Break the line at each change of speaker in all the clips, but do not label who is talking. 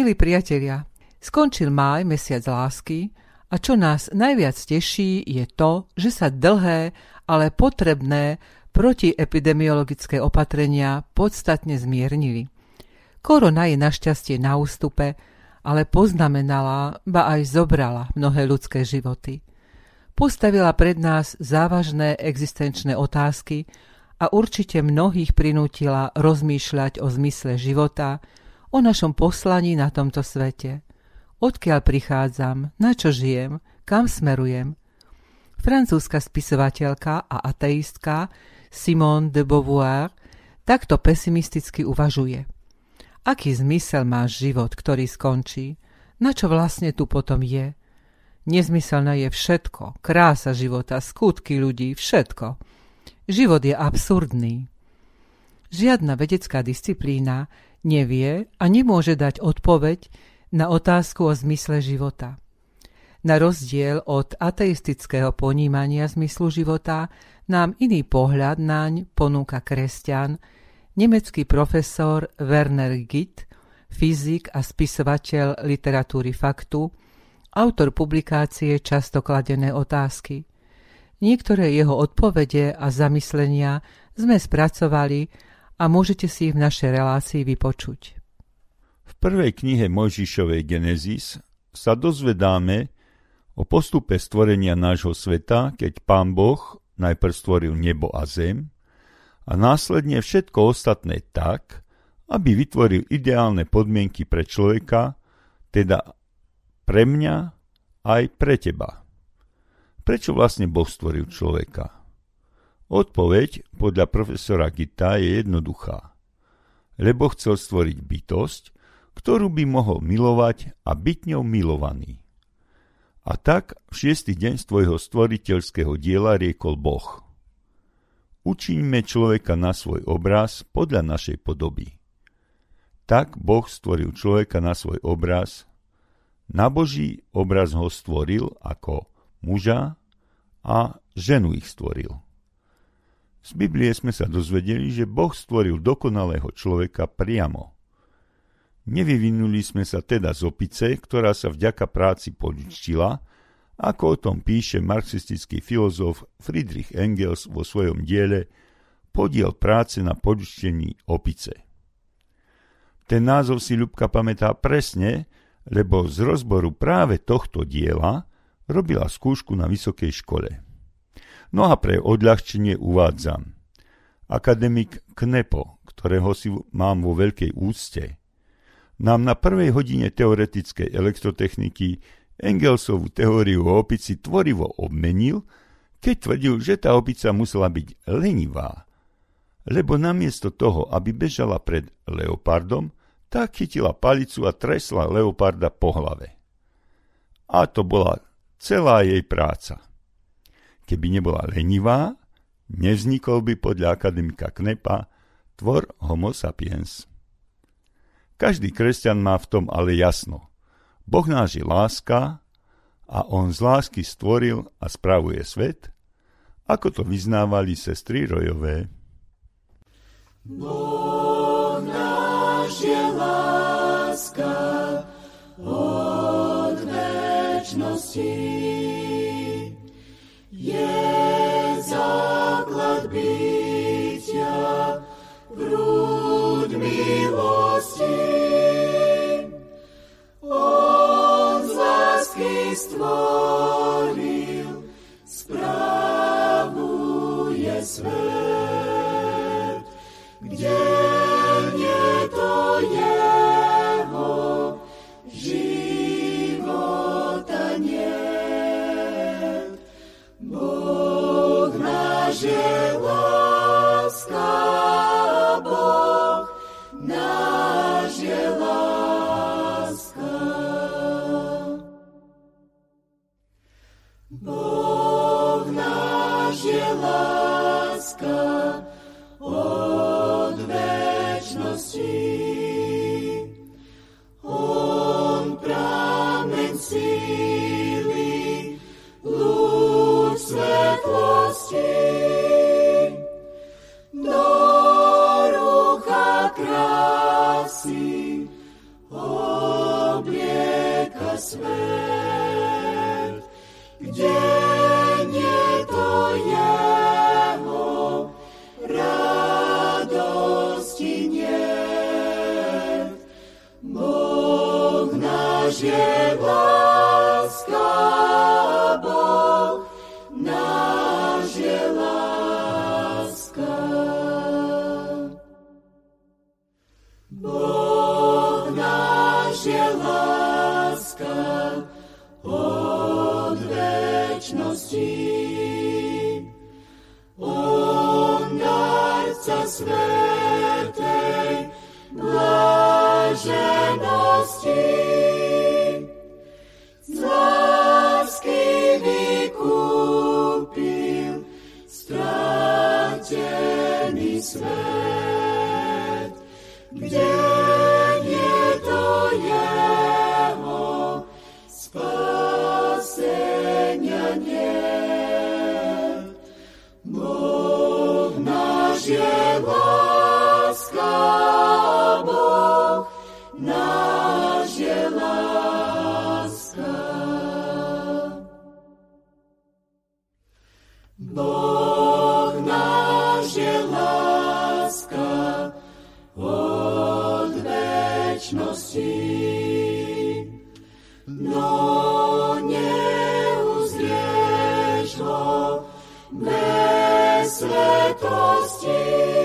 Milí priatelia, skončil máj, mesiac lásky, a čo nás najviac teší, je to, že sa dlhé, ale potrebné protiepidemiologické opatrenia podstatne zmiernili. Korona je našťastie na ústupe, ale poznamenala, ba aj zobrala mnohé ľudské životy. Postavila pred nás závažné existenčné otázky a určite mnohých prinútila rozmýšľať o zmysle života, o našom poslaní na tomto svete – Odkiaľ prichádzam, na čo žijem, kam smerujem? Francúzska spisovateľka a ateistka Simone de Beauvoir takto pesimisticky uvažuje. Aký zmysel má život, ktorý skončí? Na čo vlastne tu potom je? Nezmyselné je všetko, krása života, skutky ľudí, všetko. Život je absurdný. Žiadna vedecká disciplína nevie a nemôže dať odpoveď na otázku o zmysle života. Na rozdiel od ateistického ponímania zmyslu života nám iný pohľad naň ponúka kresťan, nemecký profesor Werner Gitt, fyzik a spisovateľ literatúry faktu, autor publikácie Často kladené otázky. Niektoré jeho odpovede a zamyslenia sme spracovali a môžete si ich v našej relácii vypočuť
prvej knihe Mojžišovej Genesis sa dozvedáme o postupe stvorenia nášho sveta, keď pán Boh najprv stvoril nebo a zem a následne všetko ostatné tak, aby vytvoril ideálne podmienky pre človeka, teda pre mňa aj pre teba. Prečo vlastne Boh stvoril človeka? Odpoveď podľa profesora Gita je jednoduchá. Lebo chcel stvoriť bytosť, ktorú by mohol milovať a byť ňou milovaný. A tak v šiestý deň z tvojho stvoriteľského diela riekol Boh. Učiňme človeka na svoj obraz podľa našej podoby. Tak Boh stvoril človeka na svoj obraz, na Boží obraz ho stvoril ako muža a ženu ich stvoril. Z Biblie sme sa dozvedeli, že Boh stvoril dokonalého človeka priamo – Nevyvinuli sme sa teda z opice, ktorá sa vďaka práci poľučtila, ako o tom píše marxistický filozof Friedrich Engels vo svojom diele Podiel práce na poľučtení opice. Ten názov si Ľubka pamätá presne, lebo z rozboru práve tohto diela robila skúšku na vysokej škole. No a pre odľahčenie uvádzam. Akademik Knepo, ktorého si mám vo veľkej úcte, nám na prvej hodine teoretickej elektrotechniky Engelsovú teóriu o opici tvorivo obmenil, keď tvrdil, že tá opica musela byť lenivá, lebo namiesto toho, aby bežala pred leopardom, tak chytila palicu a tresla leoparda po hlave. A to bola celá jej práca. Keby nebola lenivá, nevznikol by podľa akademika Knepa tvor homo sapiens. Každý kresťan má v tom ale jasno. Boh náš je láska a on z lásky stvoril a spravuje svet, ako to vyznávali sestry Rojové.
Boh náš je láska od večnosti. Je základ bytia, prúd milosti. stvoril, spravuje svet, náš láska od večnosti. On darca svetej bláženosti. Boh náš je láska od večnosti. No neuzrieš ho bez svetosti.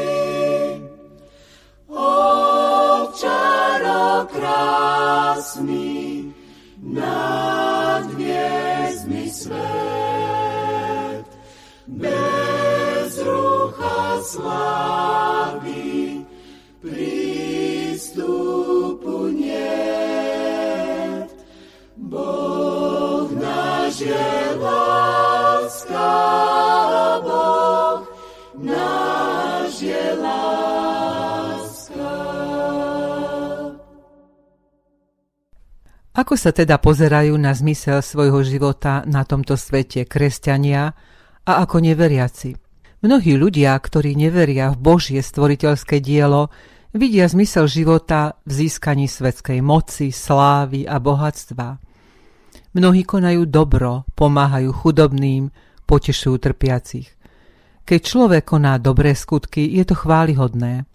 Ako sa teda pozerajú na zmysel svojho života na tomto svete kresťania a ako neveriaci? Mnohí ľudia, ktorí neveria v Božie stvoriteľské dielo, vidia zmysel života v získaní svetskej moci, slávy a bohatstva. Mnohí konajú dobro, pomáhajú chudobným, potešujú trpiacich. Keď človek koná dobré skutky, je to chválihodné.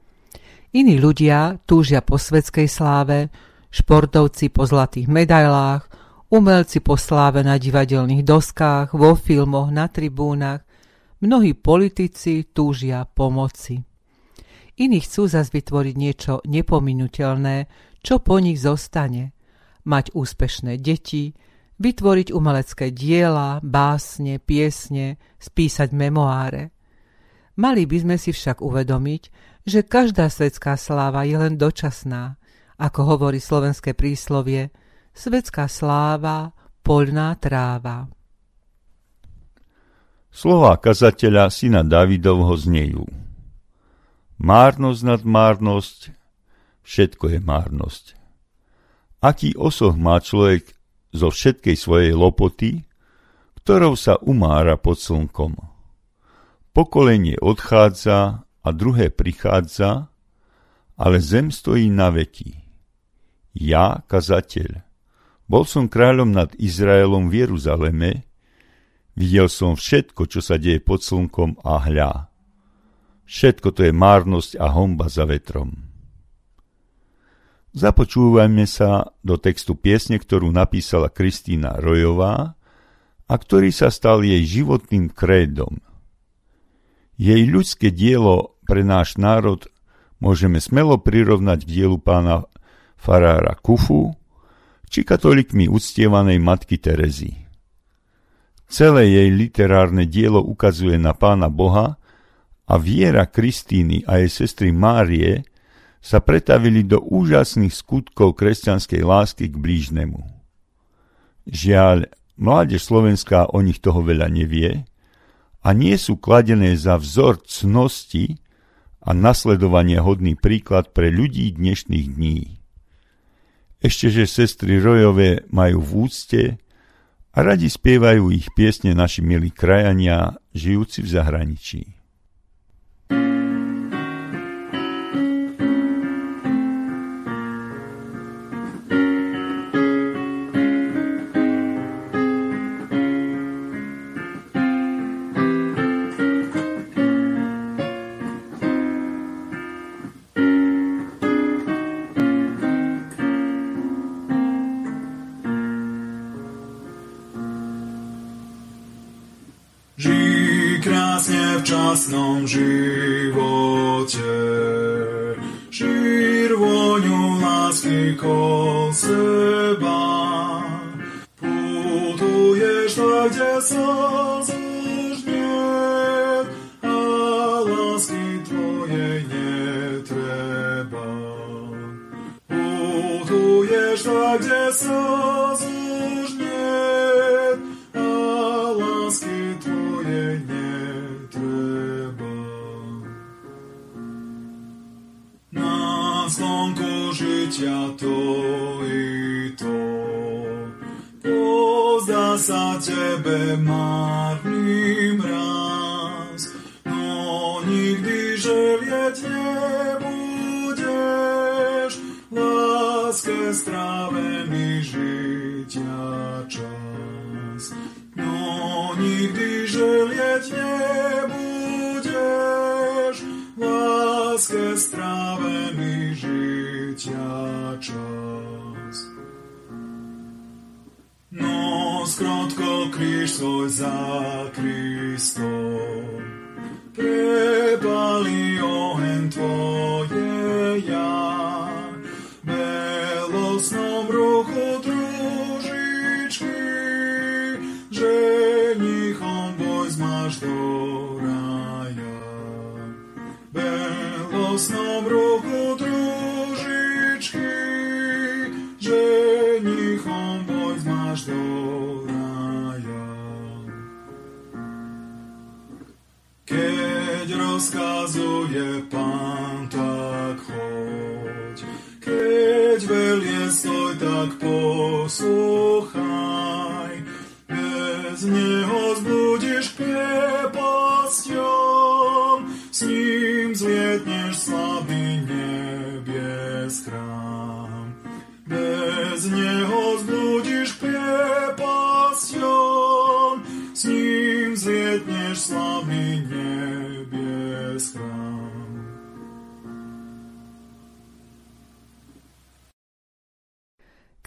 Iní ľudia túžia po svetskej sláve, športovci po zlatých medailách, umelci po sláve na divadelných doskách, vo filmoch, na tribúnach, mnohí politici túžia pomoci. Iní chcú zas vytvoriť niečo nepominuteľné, čo po nich zostane. Mať úspešné deti, vytvoriť umelecké diela, básne, piesne, spísať memoáre. Mali by sme si však uvedomiť, že každá svetská sláva je len dočasná. Ako hovorí slovenské príslovie, svetská sláva, poľná tráva.
Slová kazateľa syna Davidovho znejú. Márnosť nad márnosť, všetko je márnosť. Aký osoh má človek zo všetkej svojej lopoty, ktorou sa umára pod slnkom. Pokolenie odchádza a druhé prichádza, ale zem stojí na veky. Ja, kazateľ, bol som kráľom nad Izraelom v Jeruzaleme, videl som všetko, čo sa deje pod slnkom a hľa. Všetko to je márnosť a homba za vetrom. Započúvajme sa do textu piesne, ktorú napísala Kristýna Rojová a ktorý sa stal jej životným krédom. Jej ľudské dielo pre náš národ môžeme smelo prirovnať k dielu pána farára Kufu či katolíkmi uctievanej matky Terezy. Celé jej literárne dielo ukazuje na pána Boha a viera Kristíny a jej sestry Márie sa pretavili do úžasných skutkov kresťanskej lásky k blížnemu. Žiaľ, mládež Slovenská o nich toho veľa nevie a nie sú kladené za vzor cnosti a nasledovanie hodný príklad pre ľudí dnešných dní. Ešte, že sestry Rojové majú v úcte a radi spievajú ich piesne naši milí krajania, žijúci v zahraničí.
czas nam. Pozdá sa tebe marný mraz, no nikdy želieť nebudeš, láske strávený žitia čas. No nikdy želieť nebudeš, láske strávený žitia čas. Skrotko kríž svoj za Kristom. Prepali oheň tvoje ja. Belosnom ruchu družičky, ženichom boj máš do raja. Belosnom rozkazuje pán,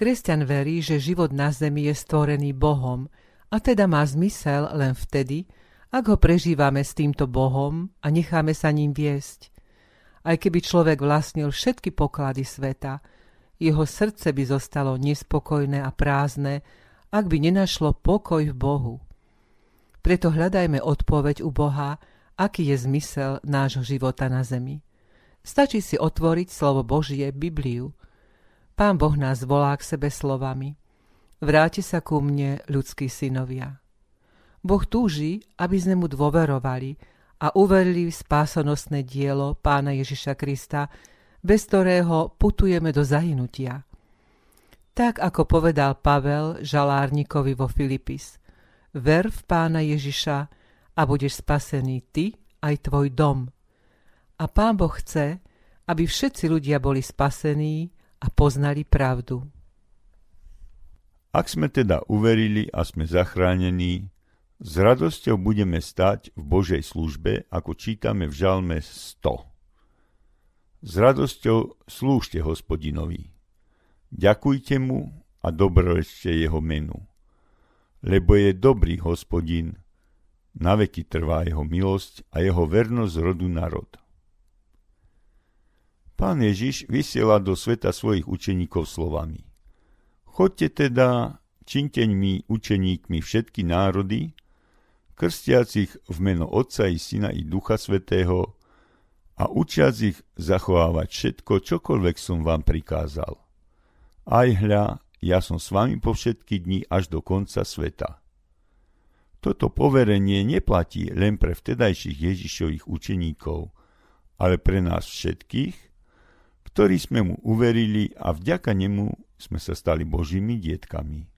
Kresťan verí, že život na zemi je stvorený Bohom a teda má zmysel len vtedy, ak ho prežívame s týmto Bohom a necháme sa ním viesť. Aj keby človek vlastnil všetky poklady sveta, jeho srdce by zostalo nespokojné a prázdne, ak by nenašlo pokoj v Bohu. Preto hľadajme odpoveď u Boha, aký je zmysel nášho života na zemi. Stačí si otvoriť slovo Božie, Bibliu. Pán Boh nás volá k sebe slovami. Vráte sa ku mne, ľudskí synovia. Boh túži, aby sme mu dôverovali a uverili v spásonosné dielo pána Ježiša Krista, bez ktorého putujeme do zahynutia. Tak ako povedal Pavel žalárnikovi vo Filipis, ver v pána Ježiša a budeš spasený ty aj tvoj dom. A pán Boh chce, aby všetci ľudia boli spasení a poznali pravdu.
Ak sme teda uverili a sme zachránení, s radosťou budeme stať v Božej službe, ako čítame v Žalme 100. S radosťou slúžte hospodinovi. Ďakujte mu a dobrorečte jeho menu. Lebo je dobrý hospodin, na veky trvá jeho milosť a jeho vernosť rodu na rod. Pán Ježiš vysiela do sveta svojich učeníkov slovami. Chodte teda, činte mi učeníkmi všetky národy, krstiacich v meno Otca i Syna i Ducha Svetého a učiac ich zachovávať všetko, čokoľvek som vám prikázal. Aj hľa, ja som s vami po všetky dni až do konca sveta. Toto poverenie neplatí len pre vtedajších Ježišových učeníkov, ale pre nás všetkých, ktorí sme mu uverili a vďaka nemu sme sa stali Božími dietkami.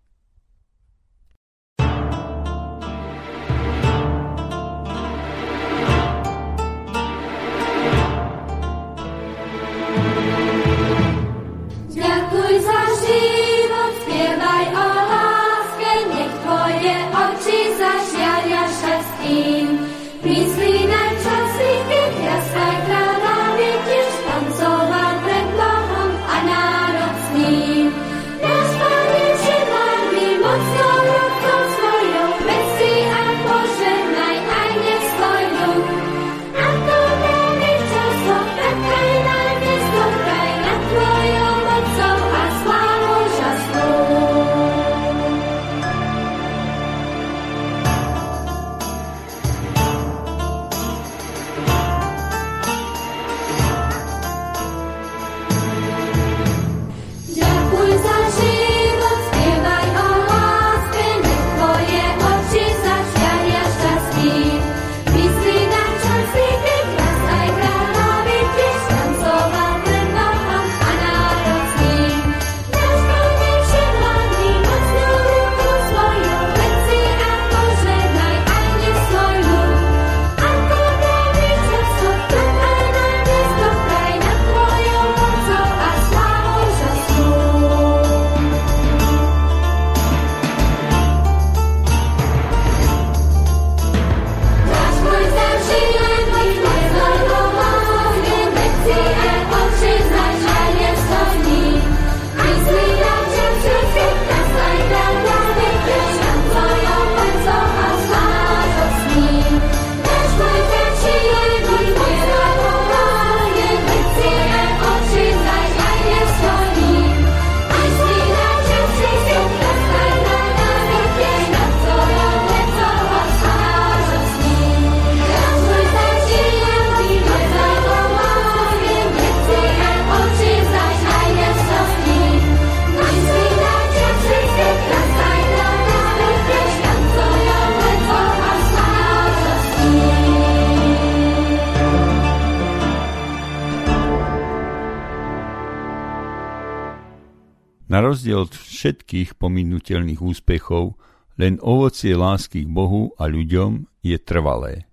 Na
rozdiel od všetkých pominutelných úspechov, len ovocie lásky k Bohu a ľuďom je trvalé.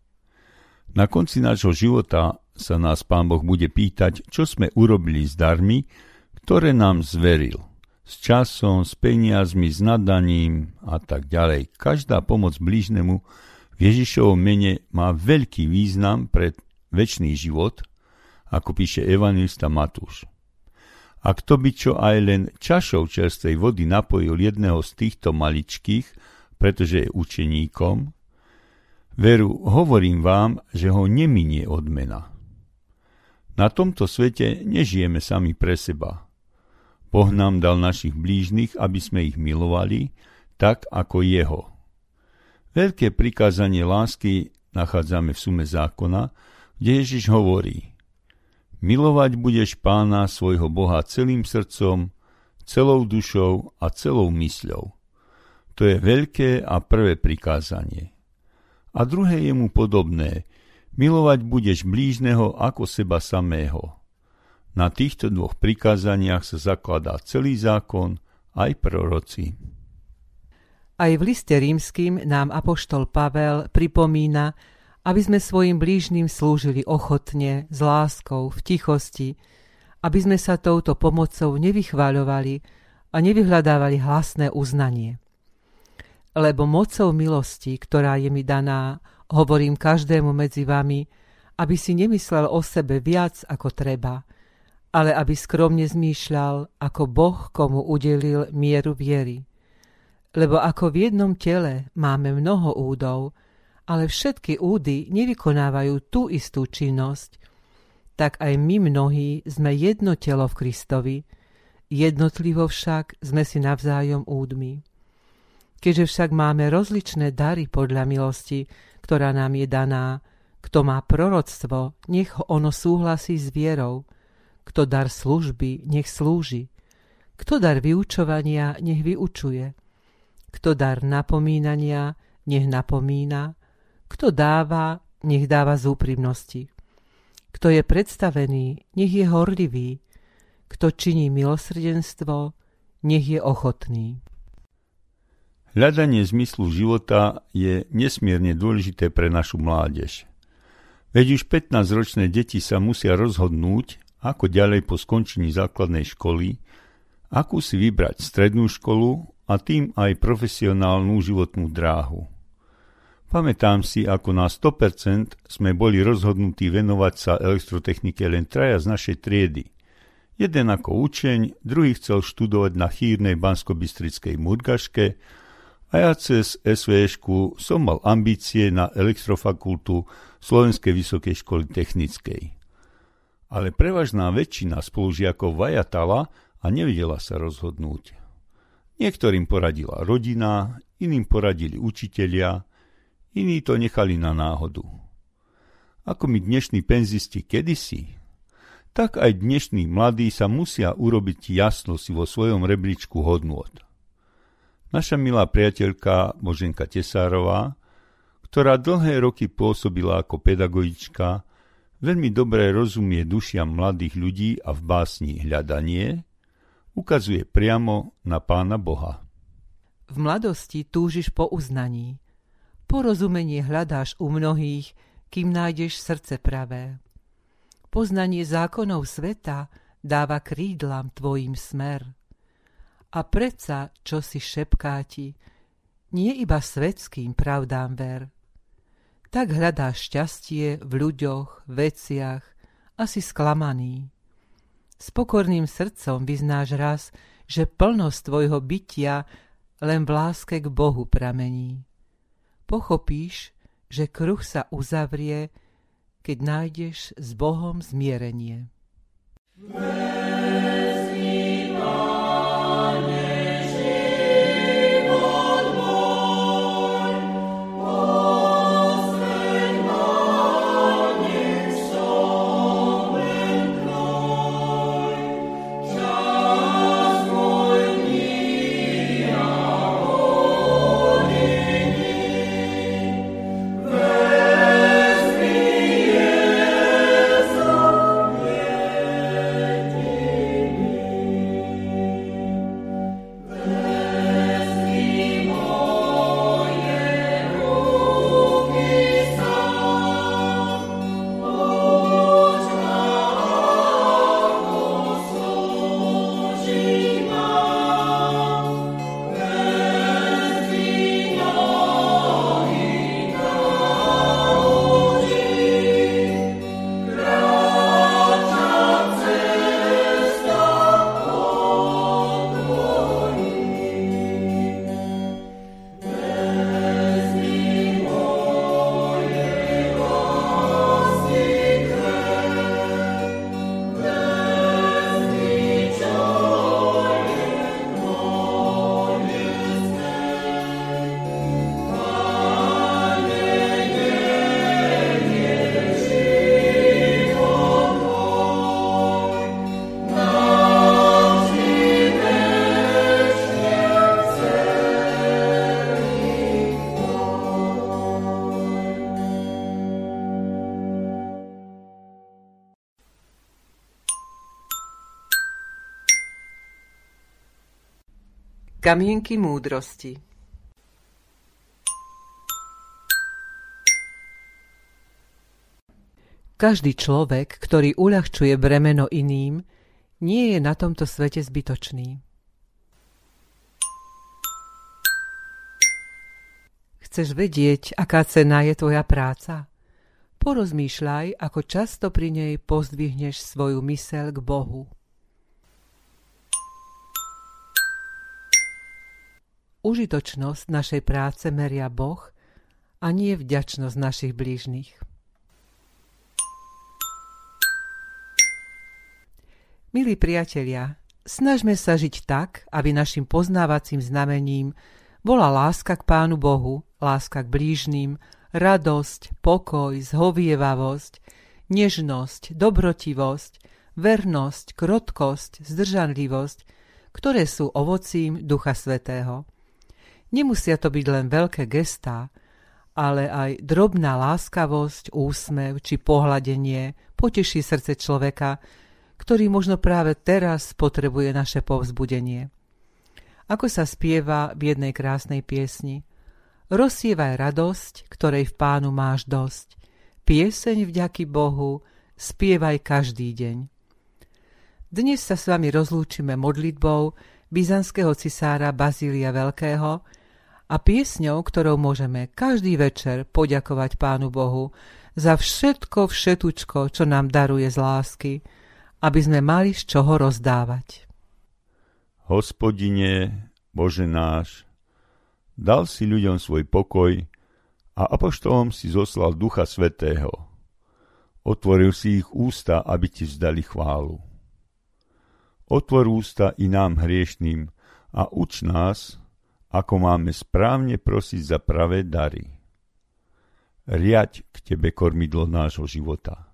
Na konci nášho života sa nás Pán Boh bude pýtať, čo sme urobili s darmi, ktoré nám zveril. S časom, s peniazmi, s nadaním a tak ďalej. Každá pomoc blížnemu v Ježišovom mene má veľký význam pre väčší život, ako píše evangelista Matúš. A kto by čo aj len čašou čerstvej vody napojil jedného z týchto maličkých, pretože je učeníkom, veru, hovorím vám, že ho neminie odmena. Na tomto svete nežijeme sami pre seba. Boh nám dal našich blížnych, aby sme ich milovali, tak ako Jeho. Veľké prikázanie lásky nachádzame v sume zákona, kde Ježiš hovorí – Milovať budeš pána svojho Boha celým srdcom, celou dušou a celou mysľou. To je veľké a prvé prikázanie. A druhé je mu podobné. Milovať budeš blížneho ako seba samého. Na týchto dvoch prikázaniach sa zakladá celý zákon, aj proroci.
Aj v liste rímským nám apoštol Pavel pripomína, aby sme svojim blížnym slúžili ochotne, s láskou, v tichosti, aby sme sa touto pomocou nevychváľovali a nevyhľadávali hlasné uznanie. Lebo mocou milosti, ktorá je mi daná, hovorím každému medzi vami, aby si nemyslel o sebe viac ako treba, ale aby skromne zmýšľal, ako Boh komu udelil mieru viery. Lebo ako v jednom tele máme mnoho údov, ale všetky údy nevykonávajú tú istú činnosť, tak aj my mnohí sme jedno telo v Kristovi, jednotlivo však sme si navzájom údmi. Keďže však máme rozličné dary podľa milosti, ktorá nám je daná, kto má proroctvo, nech ono súhlasí s vierou, kto dar služby, nech slúži, kto dar vyučovania, nech vyučuje, kto dar napomínania, nech napomína, kto dáva, nech dáva z úprimnosti. Kto je predstavený, nech je horlivý. Kto činí milosrdenstvo, nech je ochotný.
Hľadanie zmyslu života je nesmierne dôležité pre našu mládež. Veď už 15-ročné deti sa musia rozhodnúť, ako ďalej po skončení základnej školy, akú si vybrať strednú školu a tým aj profesionálnu životnú dráhu. Pamätám si, ako na 100% sme boli rozhodnutí venovať sa elektrotechnike len traja z našej triedy. Jeden ako učeň, druhý chcel študovať na chýrnej banskobistrickej Murgaške a ja cez SVŠku som mal ambície na elektrofakultu Slovenskej vysokej školy technickej. Ale prevažná väčšina spolužiakov vajatala a nevedela sa rozhodnúť. Niektorým poradila rodina, iným poradili učitelia, Iní to nechali na náhodu. Ako mi dnešní penzisti kedysi, tak aj dnešní mladí sa musia urobiť jasno si vo svojom rebríčku hodnôt. Naša milá priateľka Boženka Tesárová, ktorá dlhé roky pôsobila ako pedagogička, veľmi dobre rozumie dušiam mladých ľudí a v básni hľadanie, ukazuje priamo na Pána Boha.
V mladosti túžiš po uznaní, Porozumenie hľadáš u mnohých, kým nájdeš srdce pravé. Poznanie zákonov sveta dáva krídlam tvojim smer. A predsa, čo si šepká ti, nie iba svetským pravdám ver. Tak hľadáš šťastie v ľuďoch, veciach a si sklamaný. S pokorným srdcom vyznáš raz, že plnosť tvojho bytia len v láske k Bohu pramení pochopíš, že kruh sa uzavrie, keď nájdeš s Bohom zmierenie. Amen. Kamienky múdrosti Každý človek, ktorý uľahčuje bremeno iným, nie je na tomto svete zbytočný. Chceš vedieť, aká cena je tvoja práca? Porozmýšľaj, ako často pri nej pozdvihneš svoju mysel k Bohu. Užitočnosť našej práce meria Boh a nie vďačnosť našich blížnych. Milí priatelia, snažme sa žiť tak, aby našim poznávacím znamením bola láska k Pánu Bohu, láska k blížnym, radosť, pokoj, zhovievavosť, nežnosť, dobrotivosť, vernosť, krotkosť, zdržanlivosť, ktoré sú ovocím Ducha Svetého. Nemusia to byť len veľké gestá, ale aj drobná láskavosť, úsmev či pohľadenie poteší srdce človeka, ktorý možno práve teraz potrebuje naše povzbudenie. Ako sa spieva v jednej krásnej piesni – Rozsievaj radosť, ktorej v pánu máš dosť. Pieseň vďaky Bohu, spievaj každý deň. Dnes sa s vami rozlúčime modlitbou byzantského cisára Bazília Veľkého a piesňou, ktorou môžeme každý večer poďakovať Pánu Bohu za všetko všetučko, čo nám daruje z lásky, aby sme mali z čoho rozdávať.
Hospodine, Bože náš, Dal si ľuďom svoj pokoj a apoštolom si zoslal Ducha Svetého. Otvoril si ich ústa, aby ti vzdali chválu. Otvor ústa i nám hriešným a uč nás, ako máme správne prosiť za pravé dary. Riaď k tebe kormidlo nášho života.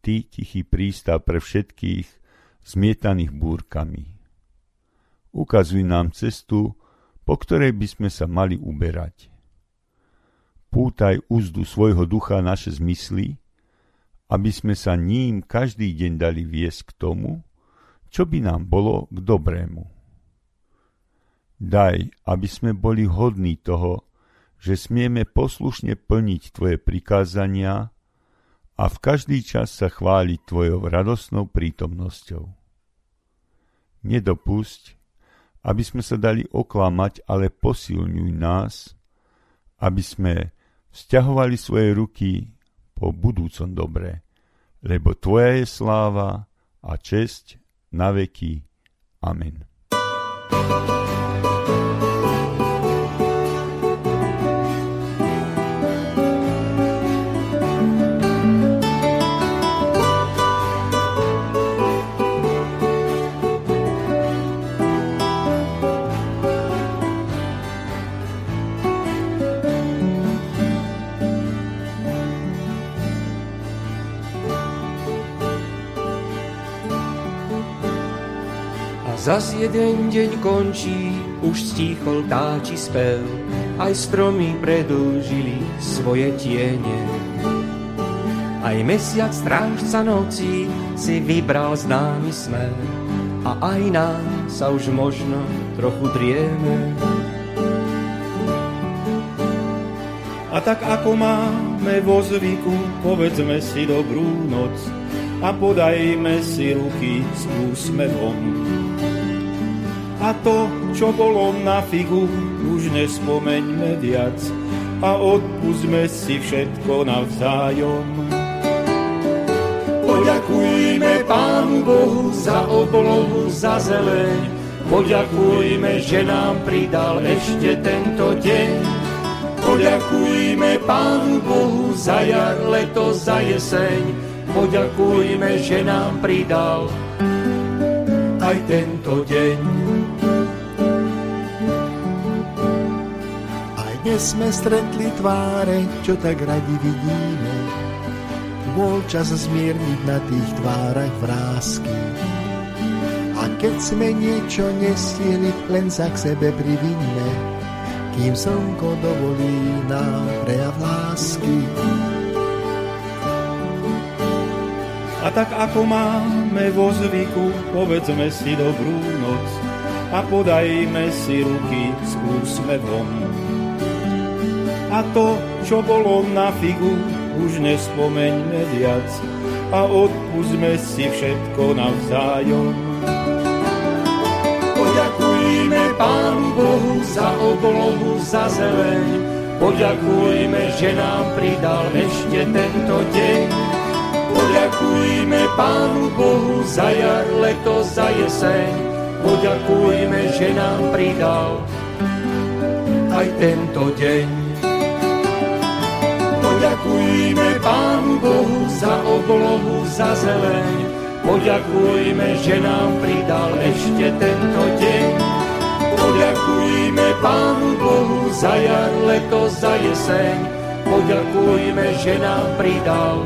Ty tichý prístav pre všetkých zmietaných búrkami. Ukazuj nám cestu, po ktorej by sme sa mali uberať. Pútaj úzdu svojho ducha naše zmysly, aby sme sa ním každý deň dali viesť k tomu, čo by nám bolo k dobrému. Daj, aby sme boli hodní toho, že smieme poslušne plniť Tvoje prikázania a v každý čas sa chváliť Tvojou radosnou prítomnosťou. Nedopusť, aby sme sa dali oklamať, ale posilňuj nás, aby sme vzťahovali svoje ruky po budúcom dobre, lebo Tvoja je sláva a česť na veky. Amen. thank you
Zas jeden deň končí, už stíchol táči spev, aj stromy predlžili svoje tiene. Aj mesiac strážca noci si vybral známy smer a aj nám sa už možno trochu drieme.
A tak ako máme vo zvyku, povedzme si dobrú noc a podajme si ruky s úsmevom to, čo bolo na figu, už nespomeňme viac a odpustme si všetko navzájom.
Poďakujme Pánu Bohu za oblohu, za zeleň, poďakujme, že nám pridal ešte tento deň. Poďakujme Pánu Bohu za jar, leto, za jeseň, poďakujme, že nám pridal aj tento deň.
Dnes sme stretli tváre, čo tak radi vidíme. Bol čas zmierniť na tých tvárach vrázky. A keď sme niečo nestihli, len sa k sebe privinme, kým slnko dovolí nám prejav lásky.
A tak ako máme vo zvyku, povedzme si dobrú noc
a podajme si ruky s úsmevom. A to, čo bolo na figu, už nespomeňme viac a odpúsme si všetko navzájom.
Poďakujme Pánu Bohu za oblohu, za zeleň, poďakujme, že nám pridal ešte tento deň. Poďakujme Pánu Bohu za jar, leto, za jeseň, poďakujme, že nám pridal aj tento deň. Bohu za oblohu, za zeleň. Poďakujme, že nám pridal ešte tento deň. Poďakujme Pánu Bohu za jar, leto, za jeseň. Poďakujme, že nám pridal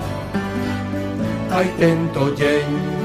aj tento deň.